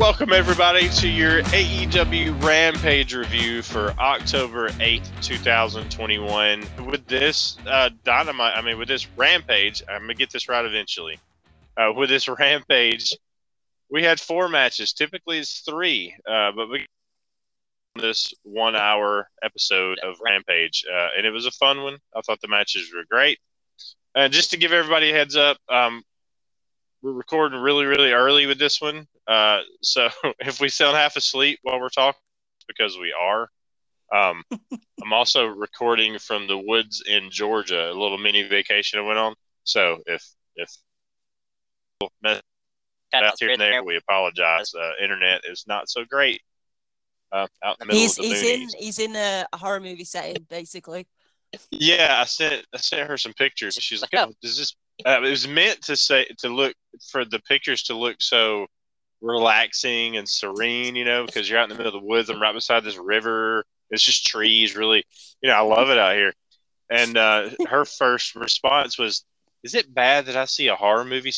Welcome, everybody, to your AEW Rampage review for October 8th, 2021. With this uh, Dynamite, I mean, with this Rampage, I'm going to get this right eventually. Uh, with this Rampage, we had four matches. Typically, it's three, uh, but we this one hour episode of Rampage, uh, and it was a fun one. I thought the matches were great. And just to give everybody a heads up, um, we're recording really, really early with this one. Uh, so if we sound half asleep while we're talking, it's because we are. Um, I'm also recording from the woods in Georgia, a little mini vacation I went on. So if if out here and there, we apologize. Uh, internet is not so great. Uh, out in the middle He's of the he's in he's in a horror movie setting basically. Yeah, I sent I sent her some pictures. She's like, "Oh, does this?" Uh, it was meant to say to look for the pictures to look so relaxing and serene, you know, because you're out in the middle of the woods. I'm right beside this river. It's just trees. Really, you know, I love it out here. And uh, her first response was, "Is it bad that I see a horror movie?"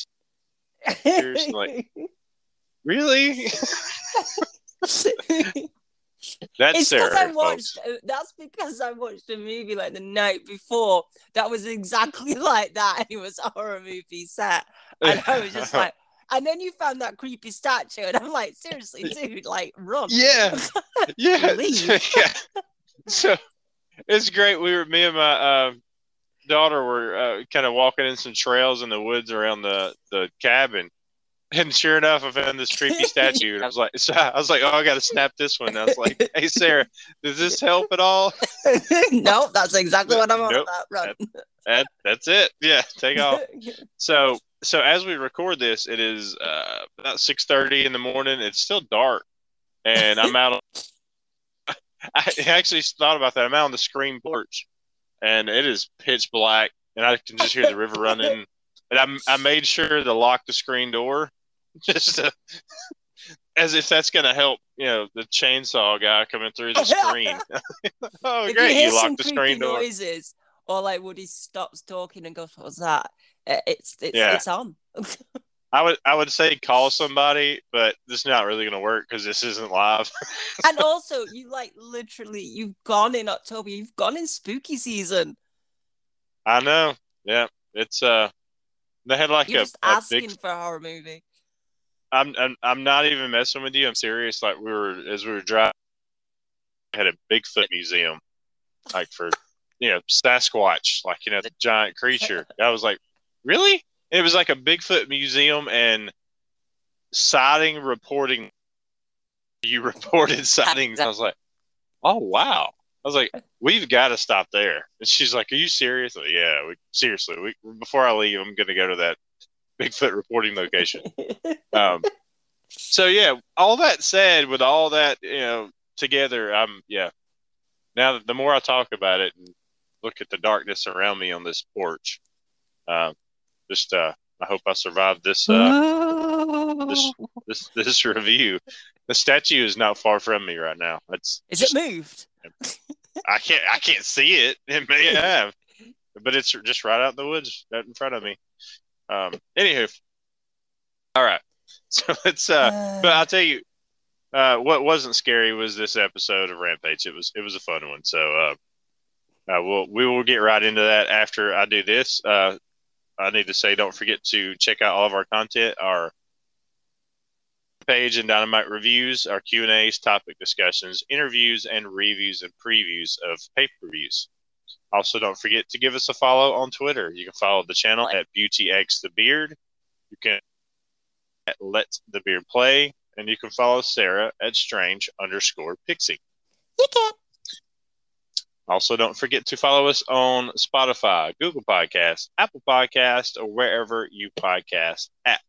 Seriously, like- Really? That's it's Sarah. because I watched. That's because I watched a movie like the night before that was exactly like that, and it was a horror movie set, and I was just like. And then you found that creepy statue, and I'm like, seriously, dude, like, run. Yeah. yeah. Yeah. So it's great. We were me and my uh, daughter were uh, kind of walking in some trails in the woods around the the cabin. And sure enough, I found this creepy statue, and I was like, so I was like, oh, I got to snap this one. And I was like, hey, Sarah, does this help at all? no, that's exactly what I'm on Nope. about. Run. That, that's it. Yeah, take off. So, so as we record this, it is uh, about six thirty in the morning. It's still dark, and I'm out. On, I actually thought about that. I'm out on the screen porch, and it is pitch black, and I can just hear the river running. And I, I made sure to lock the screen door, just to, as if that's going to help. You know, the chainsaw guy coming through the screen. oh, if great! you You locked the screen door. noises, or like Woody stops talking and goes, "What was that?" Uh, It's it's Yeah. it's on. I would I would say call somebody, but this is not really going to work because this isn't live. and also, you like literally, you've gone in October. You've gone in spooky season. I know. Yeah, it's uh, they had like You're a, just a asking big. for a horror movie. I'm, I'm I'm not even messing with you. I'm serious. Like we were as we were driving, had a Bigfoot museum, like for you know Sasquatch, like you know the giant creature. I was like, really? It was like a Bigfoot museum and sighting reporting. You reported sightings. I was like, oh wow. I was like, we've got to stop there. And she's like, are you serious? Like, yeah, we, seriously. We, before I leave, I'm going to go to that Bigfoot reporting location. Um, so yeah, all that said, with all that you know together, I'm yeah. Now the more I talk about it and look at the darkness around me on this porch, uh, just uh, I hope I survive this uh, this this this review. The statue is not far from me right now. It's Is just- it moved? I can't I can't see it. It may have, but it's just right out in the woods, right in front of me. Um. Anywho, all right. So let's uh but I'll tell you, uh, what wasn't scary was this episode of Rampage. It was it was a fun one. So uh, uh, we'll we will get right into that after I do this. Uh, I need to say, don't forget to check out all of our content, our page and Dynamite reviews, our Q and A's, topic discussions, interviews, and reviews and previews of pay per views. Also, don't forget to give us a follow on Twitter. You can follow the channel at BeautyX the Beard. You can at Let the Beard Play, and you can follow Sarah at Strange underscore Pixie. You can. Also, don't forget to follow us on Spotify, Google Podcast, Apple Podcast, or wherever you podcast at.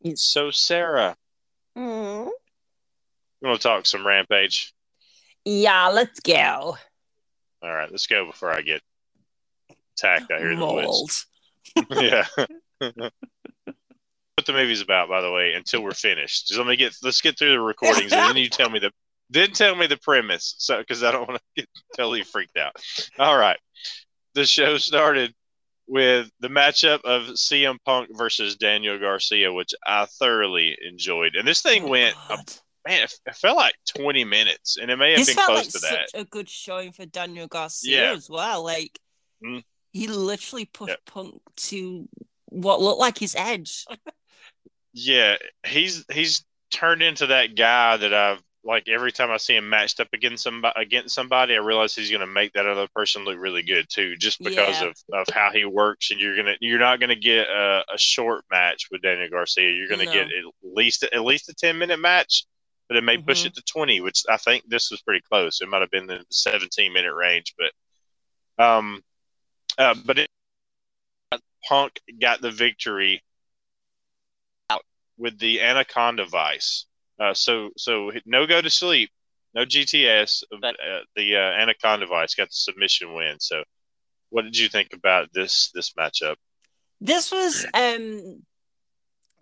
Yes. So, Sarah, Mm. You want to talk some Rampage? Yeah, let's go. All right, let's go before I get attacked out here in the woods. Yeah. what the movie's about, by the way, until we're finished. Just let me get let's get through the recordings and then you tell me the then tell me the premise. So because I don't want to get totally freaked out. All right. The show started with the matchup of CM Punk versus Daniel Garcia, which I thoroughly enjoyed. And this thing Oh, went God. Man, it, it felt like 20 minutes, and it may have This been close like to such that. a good showing for Daniel Garcia Yeah. as well. Like Mm. he literally pushed Yep. Punk to what looked like his edge. Yeah, he's he's turned into that guy that I've like every time I see him matched up against somebody against somebody, I realize he's going to make that other person look really good too, just because Yeah. of, of how he works. And you're gonna you're not going to get a, a short match with Daniel Garcia. You're going to No. get at least at least a ten minute match, but it may push Mhm. it to twenty, which I think this was pretty close. It might have been the seventeen minute range, but um, uh, but it, Punk got the victory out with the Anaconda Vice. Uh, so so no go to sleep, no GTS. But- uh, the uh, Anaconda Vice got the submission win. So, what did you think about this this matchup? This was um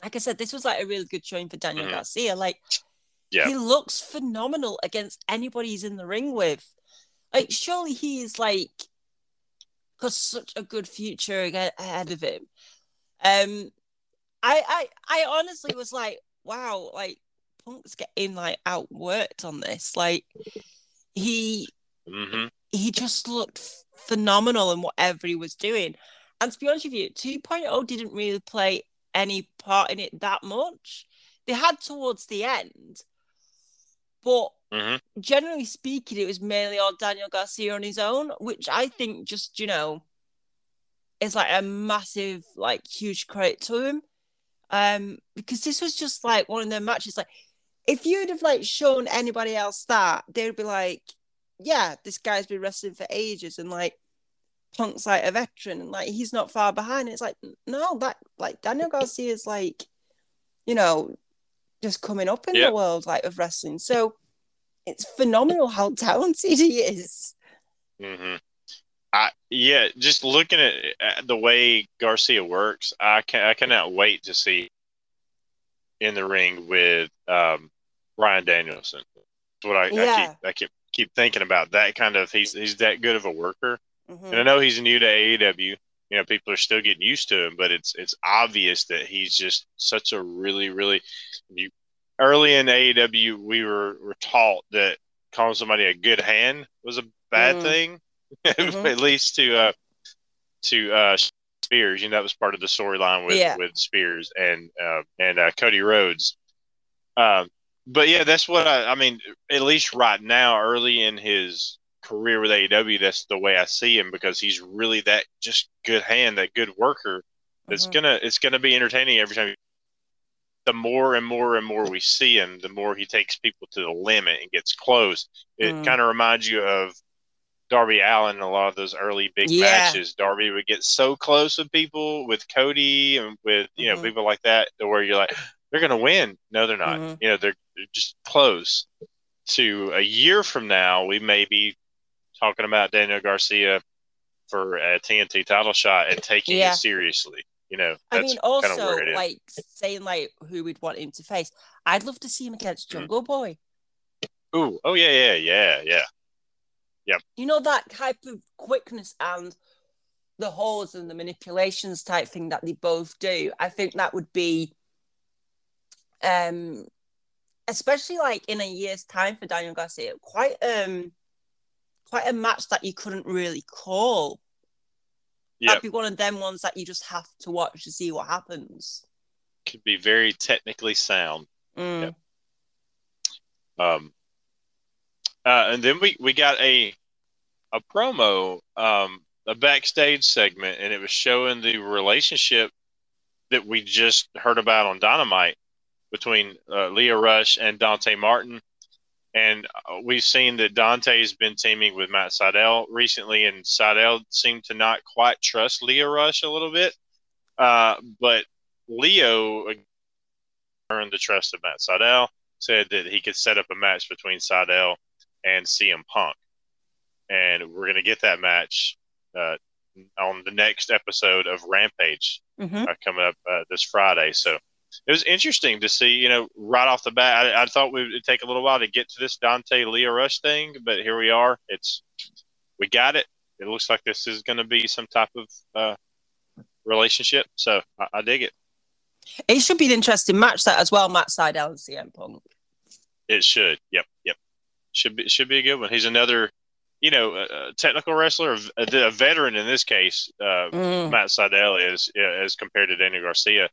like I said, this was like a really good showing for Daniel Mhm. Garcia. Like Yeah. he looks phenomenal against anybody he's in the ring with. Like surely he is like got such a good future ahead of him. Um I I I honestly was like, wow, like Punk's getting like outworked on this. Like he hmm he just looked phenomenal in whatever he was doing. And to be honest with you, 2.0 didn't really play any part in it that much. They had towards the end, but hmm generally speaking, it was mainly all Daniel Garcia on his own, which I think just, you know, is like a massive, like huge credit to him. Um, because this was just like one of their matches. Like, if you'd have like shown anybody else that, they'd be like, Yeah, this guy's been wrestling for ages and like Punk's like a veteran and like he's not far behind. It's like, no, that like Daniel Garcia is like, you know, just coming up in Yeah. the world like of wrestling. So it's phenomenal how talented he is. hmm I yeah, just looking at, at the way Garcia works, I can I cannot wait to see in the ring with um, Bryan Danielson. That's what I, I keep I keep keep thinking about that kind of he's he's that good of a worker. Mhm. And I know he's new to AEW. You know, people are still getting used to him, but it's it's obvious that he's just such a really, really you early in AEW we were, were taught that calling somebody a good hand was a bad Mm. thing. Mhm. At least to uh to uh Spears, you know, that was part of the storyline with Yeah. with Spears and uh, and uh, Cody Rhodes. Um, but yeah, that's what I, I mean. At least right now, early in his career with AEW, that's the way I see him because he's really that just good hand, that good worker. It's Mhm. gonna it's gonna be entertaining every time. The more and more and more we see him, the more he takes people to the limit and gets close. It Mm. kind of reminds you of Darby Allin in a lot of those early big Yeah. matches. Darby would get so close with people, with Cody and with you know Mhm. people like that, to where you're like, they're gonna win. No, they're not. Mhm. You know, they're, they're just close. To a year from now, we may be talking about Daniel Garcia for a TNT title shot and taking Yeah. it seriously. You know, I mean, kind of also where it is. like saying like who we'd want him to face. I'd love to see him against Mm-hmm. Jungle Boy. Ooh, oh yeah, yeah, yeah, yeah. You know that type of quickness and the holds and the manipulations type thing that they both do. I think that would be, um, especially like in a year's time for Daniel Garcia, quite um, quite a match that you couldn't really call. Yep. That'd be one of them ones that you just have to watch to see what happens. Could be very technically sound. Mm. Yep. Um, uh, and then we, we got a a promo, um, a backstage segment, and it was showing the relationship that we just heard about on Dynamite between uh, Lio Rush and Dante Martin. And uh, we've seen that Dante's been teaming with Matt Sydal recently, and Sydal seemed to not quite trust Lio Rush a little bit. Uh, but Lio earned the trust of Matt Sydal. said that he could set up a match between Sydal and CM Punk, and we're gonna get that match uh, on the next episode of Rampage Mm-hmm. uh, coming up uh, this Friday. So it was interesting to see, you know, right off the bat. I, I thought we would take a little while to get to this Dante Lio Rush thing, but here we are. It's we got it. It looks like this is going to be some type of uh, relationship. So I, I dig it. It should be an interesting match that as well, Matt Sydal and CM Punk. It should. Yep. Yep. Should be should be a good one. He's another, you know, a, a technical wrestler, a, a veteran in this case. Uh, Mm. Matt Sydal is as compared to Danny Garcia.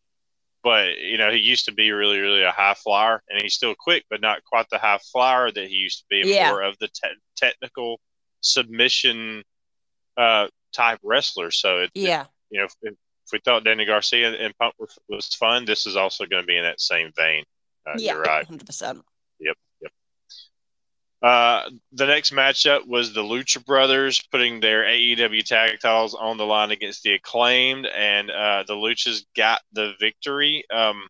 But you know, he used to be really, really a high flyer, and he's still quick, but not quite the high flyer that he used to be. Yeah. More of the te- technical submission uh, type wrestler. So it, Yeah. you know, if, if we thought Danny Garcia and Punk were, was fun, this is also going to be in that same vein. Uh, yeah. You're right. 100%. Uh, the next matchup was the Lucha Brothers putting their AEW tag titles on the line against the Acclaimed, and uh, the Luchas got the victory. Um,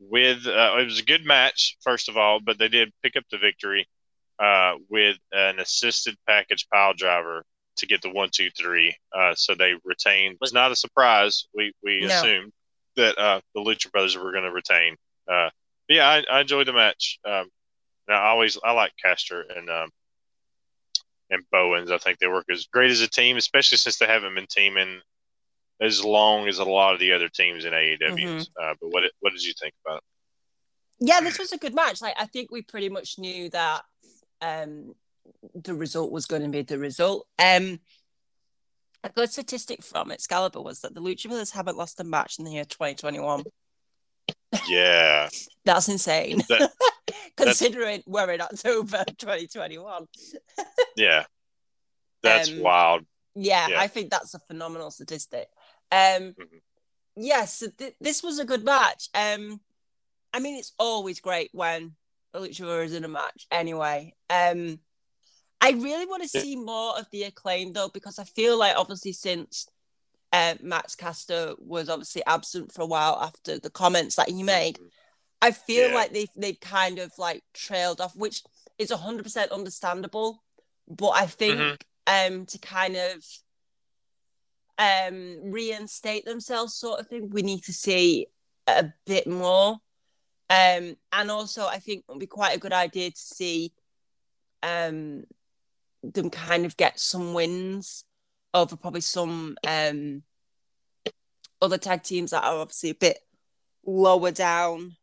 with uh, it was a good match, first of all, but they did pick up the victory uh, with an assisted package pile driver to get the one, two, three. Uh, so they retained. Was not a surprise. We we No. assumed that uh, the Lucha Brothers were going to retain. Uh, yeah, I, I enjoyed the match. Um, and I always I like Caster and um, and Bowens. I think they work as great as a team, especially since they haven't been teaming as long as a lot of the other teams in AEW. Mhm. Uh, but what what did you think about it? Yeah, this was a good match. Like, I think we pretty much knew that um, the result was going to be the result. Um, a good statistic from Excalibur was that the Lucha Brothers haven't lost a match in the year 2021. Yeah, That's insane. That- Considering we're in October 2021. yeah, that's Um, wild. Yeah, Yeah. I think that's a phenomenal statistic. Um, Mhm. Yes, so th- this was a good match. Um, I mean, it's always great when the Lucha Brothers in a match. Anyway, um, I really want to Yeah. see more of the acclaim though, because I feel like obviously since uh, Max Caster was obviously absent for a while after the comments that he made, I feel Yeah. like they've they've kind of like trailed off, which is hundred percent understandable. But I think Mhm. um to kind of um reinstate themselves, sort of thing, we need to see a bit more. Um, and also I think it would be quite a good idea to see um them kind of get some wins over probably some um other tag teams that are obviously a bit lower down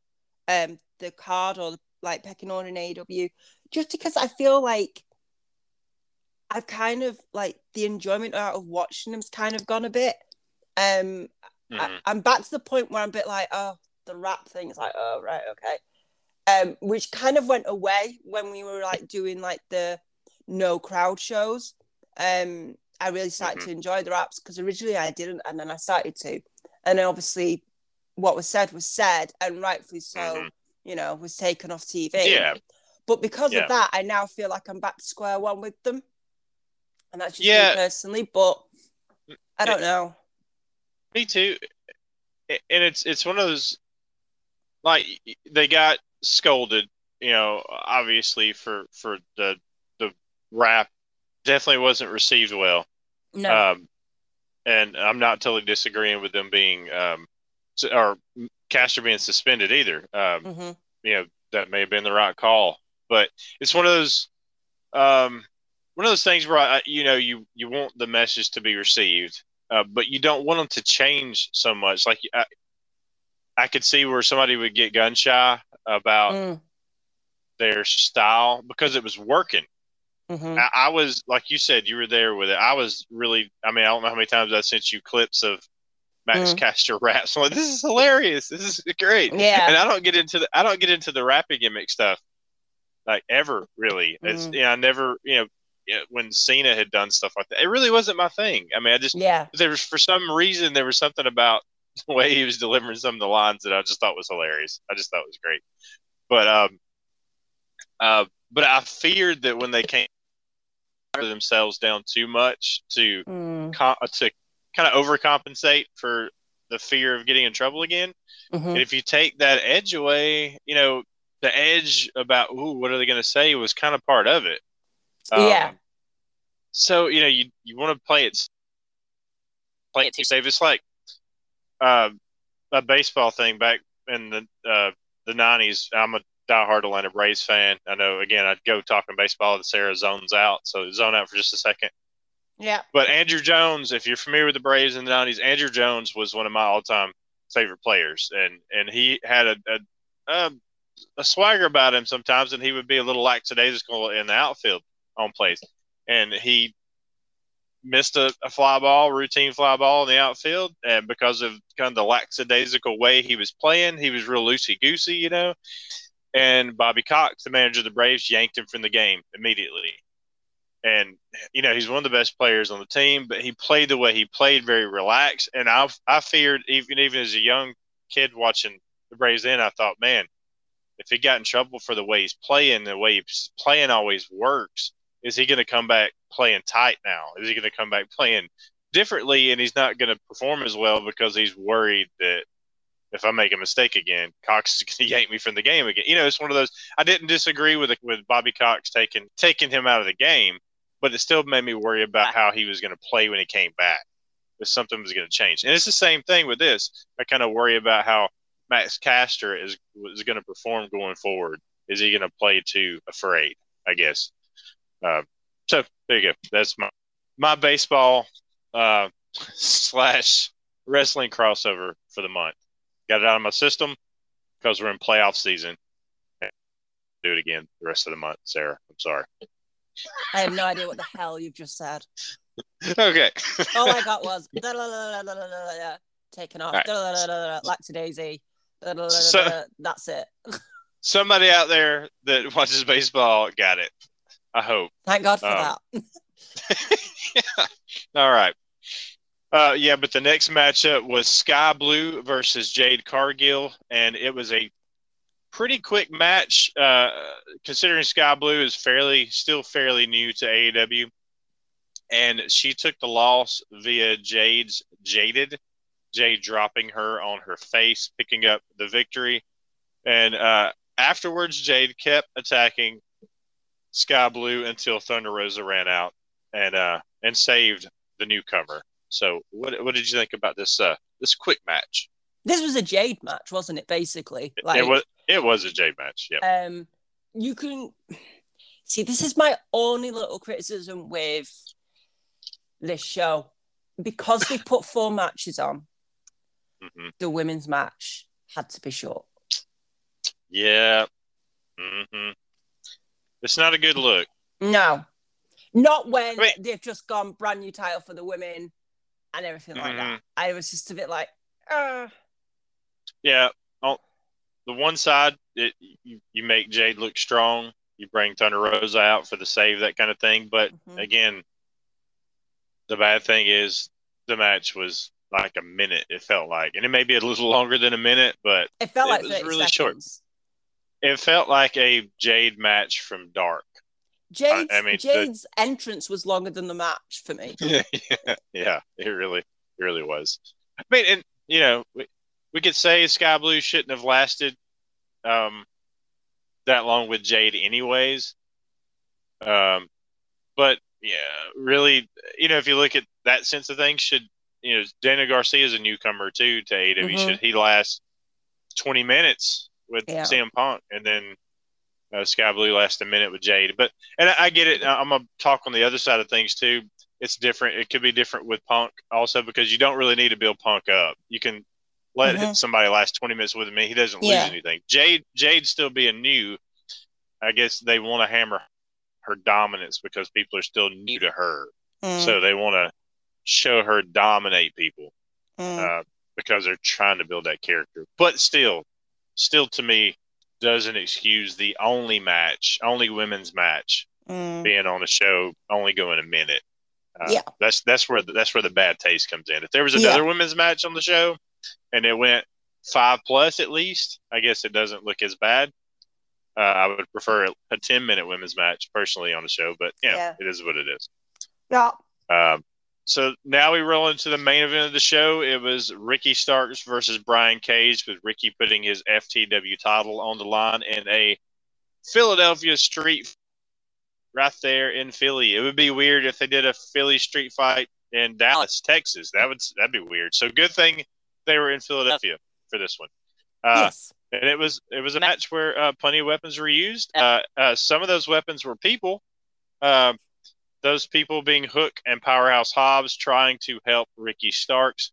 um the card or like pecking order in AEW just because I feel like I've kind of like the enjoyment out of watching them's kind of gone a bit. Um Mhm. I, I'm back to the point where I'm a bit like, oh, the rap thing is like, oh right, okay. Um, which kind of went away when we were like doing like the no crowd shows. Um, I really started Mhm. to enjoy the raps because originally I didn't, and then I started to, and then obviously what was said was said, and rightfully so. Mhm. You know, was taken off TV. Yeah, But because Yeah. of that, I now feel like I'm back to square one with them, and that's just Yeah. me personally. But I don't know. me too. And it's it's one of those like they got scolded, you know, obviously for for the the rap definitely wasn't received well. No. Um, and I'm not totally disagreeing with them being um, or Caster being suspended either. Um, hmm you know that may have been the right call, but it's one of those um, one of those things where I, you know you you want the message to be received, uh, but you don't want them to change so much. Like I, I could see where somebody would get gun shy about Mm, their style because it was working. mhm. I, I was like you said, you were there with it. I was really. I mean, I don't know how many times I sent you clips of Max Mm. Caster raps. I'm like, this is hilarious. This is great. Yeah. And I don't get into the I don't get into the rapping gimmick stuff like ever really. It's Mm. you know I never you know when Cena had done stuff like that, it really wasn't my thing. I mean, I just Yeah. there was for some reason there was something about the way he was delivering some of the lines that I just thought was hilarious. I just thought it was great. But um, uh, but I feared that when they came themselves down too much to Mm, co- to kind of overcompensate for the fear of getting in trouble again. mhm. And if you take that edge away, you know, the edge about ooh, what are they going to say was kind of part of it. Yeah. Um, So you know you you want to play it play it too safe. It's like uh, a baseball thing back in the uh, the nineties. I'm a diehard Atlanta Braves fan. I know again I'd go talking baseball and Sarah zones out, so zone out for just a second. Yeah. But Andruw Jones, if you're familiar with the Braves in the nineties, Andruw Jones was one of my all time favorite players, and and he had a, a a, a swagger about him sometimes, and he would be a little lackadaisical in the outfield on plays, and he missed a, a fly ball, routine fly ball in the outfield, and because of kind of the lackadaisical way he was playing, he was real loosey goosey, you know. And Bobby Cox, the manager of the Braves, yanked him from the game immediately. And you know he's one of the best players on the team, but he played the way he played, very relaxed. And I I feared even even as a young kid watching the Braves, then I thought, man, if he got in trouble for the way he's playing, the way he's playing always works, is he going to come back playing tight now? Is he going to come back playing differently and he's not going to perform as well because he's worried that if I make a mistake again, Cox is going to yank me from the game again. You know, it's one of those. I didn't disagree with with Bobby Cox taking taking him out of the game, but it still made me worry about how he was going to play when he came back. If something was going to change, and it's the same thing with this. I kind of worry about how Max Caster is is going to perform going forward. Is he going to play too afraid? I guess. Uh, so there you go. That's my my baseball uh, slash wrestling crossover for the month. Got it out of my system because we're in playoff season. Do it again the rest of the month, Sarah. I'm sorry. I have no idea what the hell you've just said. Okay. All I got was taken off, right. lackadaisy. So, that's it. somebody out there that watches baseball got it. I hope. Thank God for that. All right. Uh, yeah, but the next matchup was Skye Blue versus Jade Cargill, and it was a pretty quick match. Uh, considering Skye Blue is fairly still fairly new to AEW, and she took the loss via Jade's jaded, Jade dropping her on her face, picking up the victory, and uh, afterwards Jade kept attacking Skye Blue until Thunder Rosa ran out and uh, and saved the newcomer. So, what what did you think about this uh, this quick match? This was a Jade match, wasn't it? Basically, like it was it was a J match. Yeah. um, you can see. This is my only little criticism with this show because they put four matches on. hmm The women's match had to be short. Yeah. Mm-hmm. It's not a good look. No, not when I mean- they've just gone brand new title for the women and everything like Mhm. that. I was just a bit like, uh, Yeah. On the one side, it, you, you make Jade look strong. You bring Thunder Rosa out for the save, that kind of thing. But Mhm. again, the bad thing is the match was like a minute. It felt like, and it may be a little longer than a minute, but it felt It like was 30 really short. it felt like a Jade match from Dark. Jade's, I mean, the- Jade's entrance was longer than the match for me. yeah, yeah, it really, it really was. I mean, and you know, we, could say Skye Blue shouldn't have lasted um, that long with Jade, anyways. Um, but yeah, really, you know, if you look at that sense of things, should you know, Dana Garcia is a newcomer too to AEW. Mhm. Should he last twenty minutes with Yeah. CM Punk, and then uh, Sky Blue last a minute with Jade? But and I, I get it. I'm gonna talk on the other side of things too. It's different. It could be different with Punk also because you don't really need to build Punk up. You can let Mhm. somebody last 20 minutes with me. He doesn't lose Yeah. anything. Jade, Jade still being new. I guess they want to hammer her dominance because people are still new to her. Mm, So they want to show her dominate people mm. uh, because they're trying to build that character. But still, still to me, doesn't excuse the only match, only women's match Mm. being on a show only going a minute. Uh, Yeah. that's that's where the, that's where the bad taste comes in. If there was Yeah. another women's match on the show and it went five plus at least, I guess it doesn't look as bad. Uh, I would prefer a- a ten minute women's match personally on the show, but know, Yeah. it is what it is. Yeah. Um, so now we roll into the main event of the show. It was Ricky Starks versus Brian Cage, with Ricky putting his FTW title on the line in a Philadelphia street right there in Philly. It would be weird if they did a Philly street fight in Dallas, Texas. That would that'd be weird. So good thing they were in Philadelphia for this one. Uh, yes. and it was it was a match where uh, plenty of weapons were used. Uh, uh, some of those weapons were people. Um, those people being Hook and Powerhouse Hobbs trying to help Ricky Starks.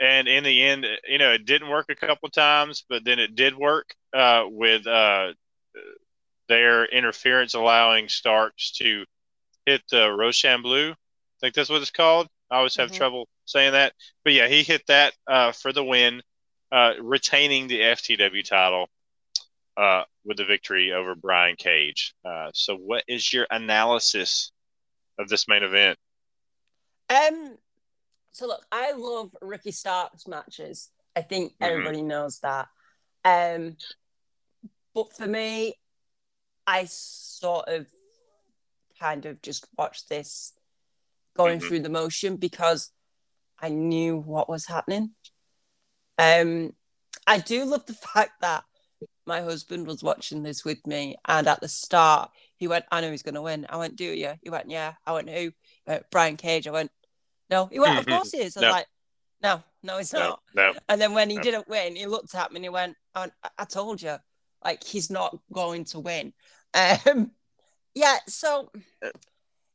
And in the end, you know, it didn't work a couple of times, but then it did work uh, with uh, their interference allowing Starks to hit the Roshambo. I think that's what it's called. I always have Mhm. trouble saying that. But yeah, he hit that uh, for the win, uh, retaining the FTW title uh, with the victory over Brian Cage. Uh, so, what is your analysis of this main event? Um. So look, I love Ricky Starks matches. I think Mhm. everybody knows that. Um. But for me, I sort of kind of just watched this going Mhm. through the motion because I knew what was happening. Um, I do love the fact that my husband was watching this with me, and at the start, he went, "I know he's going to win." I went, "Do you?" He went, "Yeah." I went, "Who?" Went, Brian Cage. I went, "No." He went, "Of Mhm. course he is." I was No. like, "No, no, he's No, not." no. And then when he No. didn't win, he looked at me and he went, I, went, I-, I told you, like he's not going to win. Um, yeah, so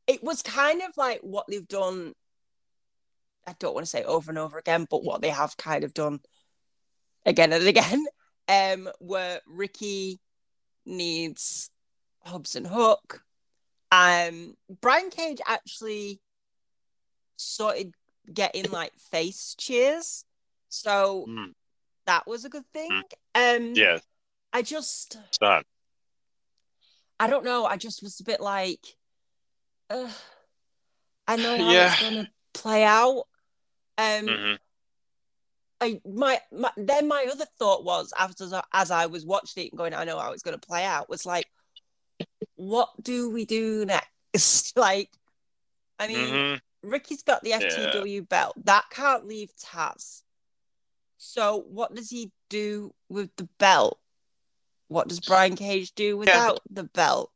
it was kind of like what they've done. I don't want to say over and over again, but what they have kind of done again and again, um, where Ricky needs Hobbs and Hook. Um, Brian Cage actually started getting like face cheers. So Mm, that was a good thing. Um yeah, I just. I don't know, I just was a bit like uh, I know how Yeah. it's gonna play out. Um hmm I my, my then my other thought was after as I- was watching it and going, I know how it's gonna play out, was like, what do we do next? like I mean hmm Ricky's got the FTW belt. That can't leave Taz. So what does he do with the belt? What does Brian Cage do without the belt?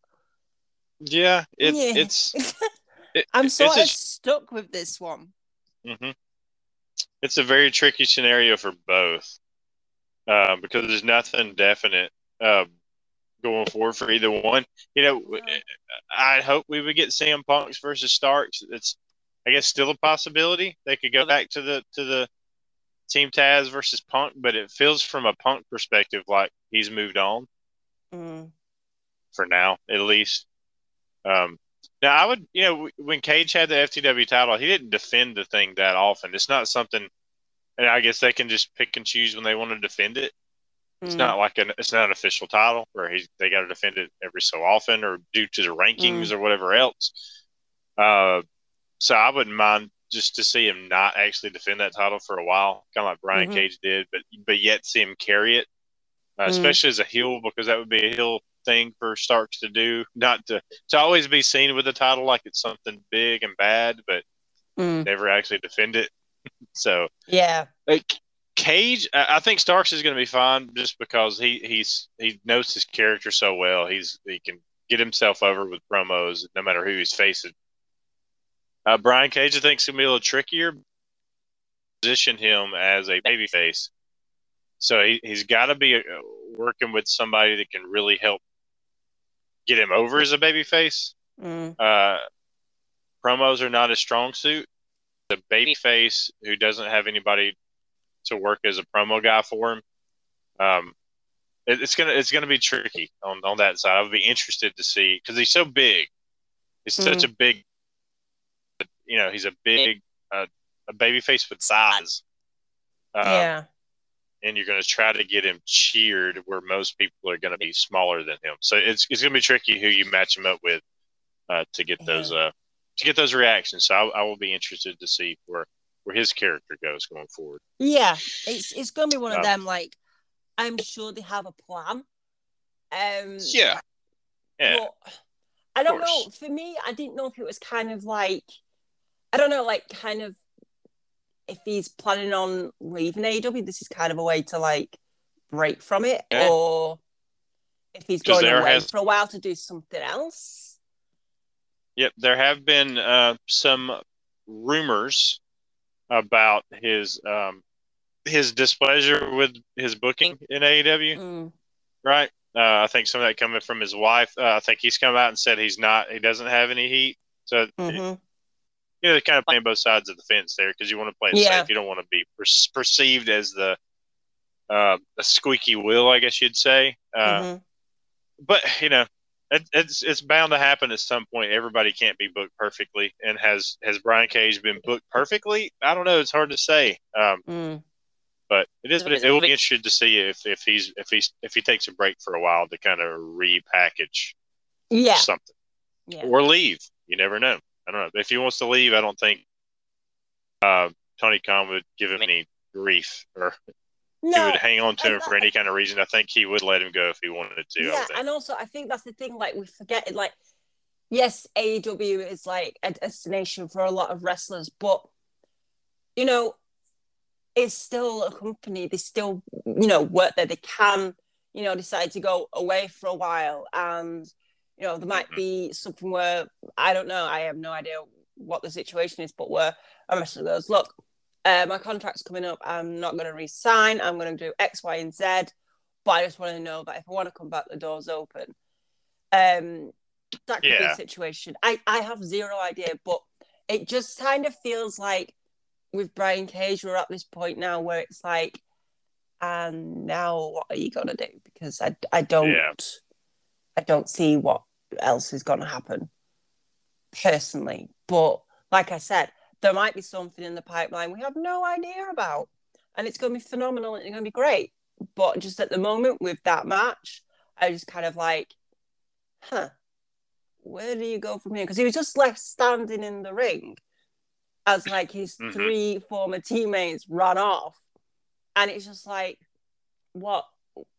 Yeah, it, Yeah. it's it- I'm it's sort a of stuck with this one. hmm It's a very tricky scenario for both uh, because there's nothing definite uh, going forward for either one. You know, I hope we would get CM Punk's versus Starks. It's, I guess, still a possibility. They could go back to the to the Team Taz versus Punk, but it feels from a Punk perspective like he's moved on Mm. for now, at least. Um, now, I would, you know, when Cage had the FTW title, he didn't defend the thing that often. It's not something, and I guess they can just pick and choose when they want to defend it. It's Mm. not like an, it's not an official title where he they got to defend it every so often or due to the rankings or whatever else. Uh, so I wouldn't mind just to see him not actually defend that title for a while, kind of like Brian Mhm. Cage did, but but yet see him carry it, uh, Mm. especially as a heel because that would be a heel thing for Starks to do, not to to always be seen with the title like it's something big and bad, but Mm. never actually defend it. so Yeah. like Cage, I I think Starks is going to be fine just because he he's he knows his character so well. He's he can get himself over with promos no matter who he's facing. Uh, Brian Cage, I think, is going to be a little trickier. Position him as a babyface, so he he's got to be uh, working with somebody that can really help get him over as a babyface. Mm. Uh, promos are not a strong suit. The babyface who doesn't have anybody to work as a promo guy for him, um, it, it's gonna it's gonna be tricky on on that side. I would be interested to see because he's so big. He's such a big, you know, he's a big uh, a babyface with size. Um, yeah. And you're going to try to get him cheered where most people are going to be smaller than him. So it's it's going to be tricky who you match him up with uh, to get those uh, to get those reactions. So I, I will be interested to see where where his character goes going forward. Yeah. It's it's gonna be one of Um, them like I'm sure they have a plan. Um Yeah, yeah, I don't know. For me, I didn't know if it was kind of like I don't know, like kind of if he's planning on leaving AEW, this is kind of a way to like break from it, Yeah. or if he's going away has- for a while to do something else. Yep, there have been uh, some rumors about his um, his displeasure with his booking in AEW. Mm. right? Uh, I think some of that coming from his wife. Uh, I think he's come out and said he's not, he doesn't have any heat. So, hmm you know, they're kind of playing both sides of the fence there because you want to play it Yeah. safe. You don't want to be per- perceived as the uh, a squeaky wheel, I guess you'd say. Uh, hmm But you know, it, it's it's bound to happen at some point. Everybody can't be booked perfectly, and has has Brian Cage been booked perfectly? I don't know. It's hard to say. Um, Mm. but it is. It will be interesting to see if if he's if he's if he takes a break for a while to kind of repackage Yeah, something yeah. or leave. You never know. I don't know. If he wants to leave, I don't think uh, Tony Khan would give him any grief or he would hang on to him for any kind of reason. I think he would let him go if he wanted to. Yeah, and also I think that's the thing. Like we forget it. Like, yes, AEW is like a destination for a lot of wrestlers, but you know, it's still a company. They still, you know, work there. They can, you know, decide to go away for a while, and you know, there might Mhm. be something where I don't know. I have no idea what the situation is, but where a wrestler goes, look. Uh, my contract's coming up. I'm not going to resign. I'm going to do X, Y, and Z but I just want to know that if I want to come back, the door's open. Um, that could be a situation. I, I have zero idea, but it just kind of feels like with Brian Cage, we're at this point now where it's like, and now what are you gonna do? Because I, I don't, Yeah. I don't see what else is gonna happen personally. But like I said, there might be something in the pipeline we have no idea about, and it's gonna be phenomenal and it's gonna be great but just at the moment with that match, I was just kind of like, huh, where do you go from here? Because he was just left standing in the ring as like his Mhm. three former teammates ran off, and it's just like, what,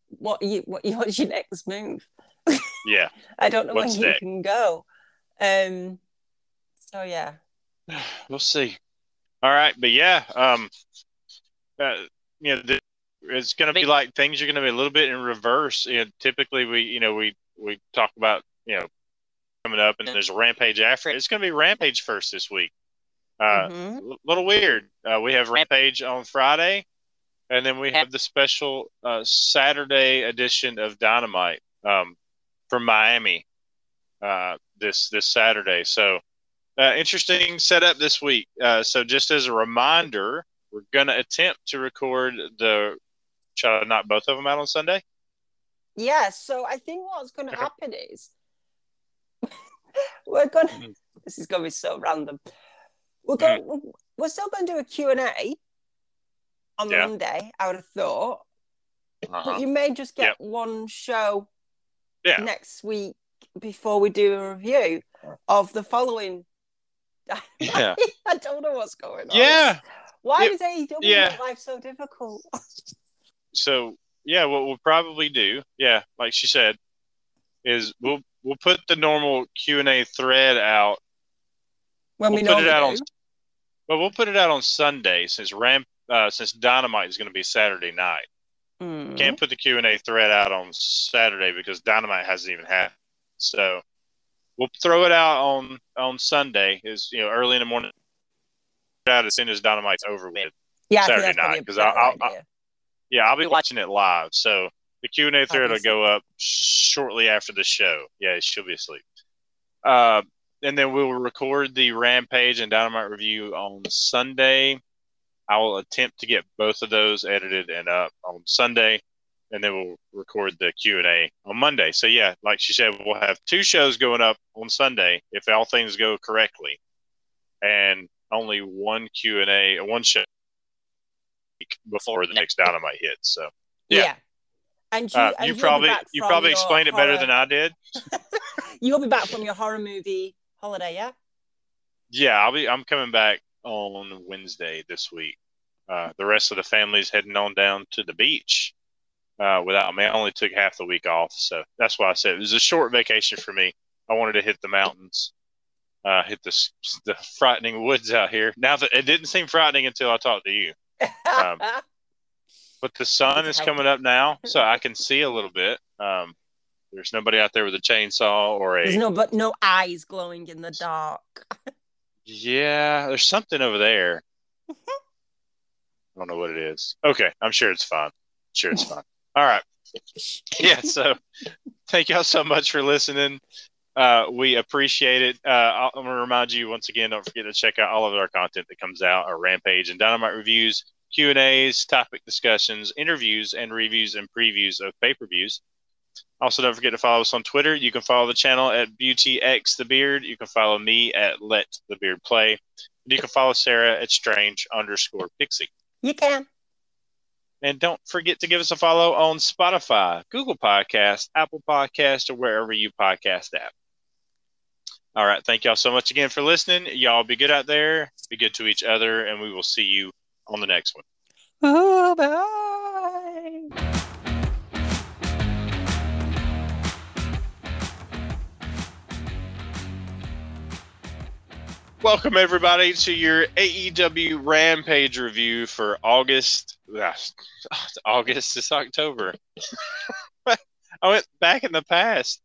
what you, what, what's your next move? Yeah. I don't know What's where you next? can go. Um, so yeah, we'll see. All right, but yeah, um, uh, you know, the, it's going to be like things are going to be a little bit in reverse. You know, typically, we you know we we talk about you know coming up, and there's a rampage after. it. It's going to be rampage first this week. Uh, Mhm. a little weird. Uh, we have rampage on Friday, and then we have the special uh, Saturday edition of Dynamite um, from Miami uh, this this Saturday. So uh, interesting setup this week. Uh, so just as a reminder, we're going to attempt to record the. Shall I knock both of them out on Sunday? yeah. So I think what's going to happen is we're going. to Mhm. This is going to be so random. We're going. We're still going to do a Q and A on Yeah. Monday. I would have thought, Uh-huh. but you may just get Yep. one show Yeah. next week before we do a review of the following. Yeah. I don't know what's going on. Yeah. Why Yep. is AEW Yeah. life so difficult? so yeah, what we'll probably do, yeah, like she said, is we'll we'll put the normal Q and A thread out. when We'll we put it out on, but we'll put it out on Sunday since ramp uh, since Dynamite is going to be Saturday night. Mm. Can't put the Q and A thread out on Saturday because Dynamite hasn't even happened. So we'll throw it out on on Sunday. Is you know early in the morning. Out as soon as Dynamite's over with. yeah, I Saturday that's probably night, a 'cause better I'll- I'll- Yeah, I'll be watching it live. So the Q and A thread will go up shortly after the show. Yeah, she'll be asleep. Uh, and then we'll record the Rampage and Dynamite review on Sunday. I will attempt to get both of those edited and up on Sunday, and then we'll record the Q and A on Monday. So yeah, like she said, we'll have two shows going up on Sunday if all things go correctly, and only one Q and A, one show before the next Dynamite hits. So Yeah. Yeah. And you, uh, and you probably you probably your explained it better than I did. You'll be back from your horror movie holiday, yeah? Yeah, I'll be. I'm coming back on Wednesday this week. Uh, the rest of the family's heading on down to the beach uh, without me. I only took half the week off, so that's why I said it was a short vacation for me. I wanted to hit the mountains uh, hit the the frightening woods out here. Now that it didn't seem frightening until I talked to you, um, but the sun is coming up now, so I can see a little bit. Um, there's nobody out there with a chainsaw or a. There's no, but no eyes glowing in the dark. yeah, there's something over there. I don't know what it is. Okay, I'm sure it's fine. Sure, it's fine. All right. Yeah. So, thank y'all so much for listening. Uh, we appreciate it. Uh, I'm going to remind you once again, don't forget to check out all of our content that comes out, our Rampage and Dynamite reviews, Q&As, topic discussions, interviews, and reviews and previews of pay-per-views. Also, don't forget to follow us on Twitter. You can follow the channel at BeautyXTheBeard. You can follow me at Let the Beard Play. And you can follow Sarah at Strange underscore Pixie. You can. And don't forget to give us a follow on Spotify, Google Podcast, Apple Podcast, or wherever you podcast at. All right. Thank y'all so much again for listening. Y'all be good out there, be good to each other, and we will see you on the next one. Oh, bye. Welcome, everybody, to your AEW Rampage review for August. Uh, August is October. I went back in the past.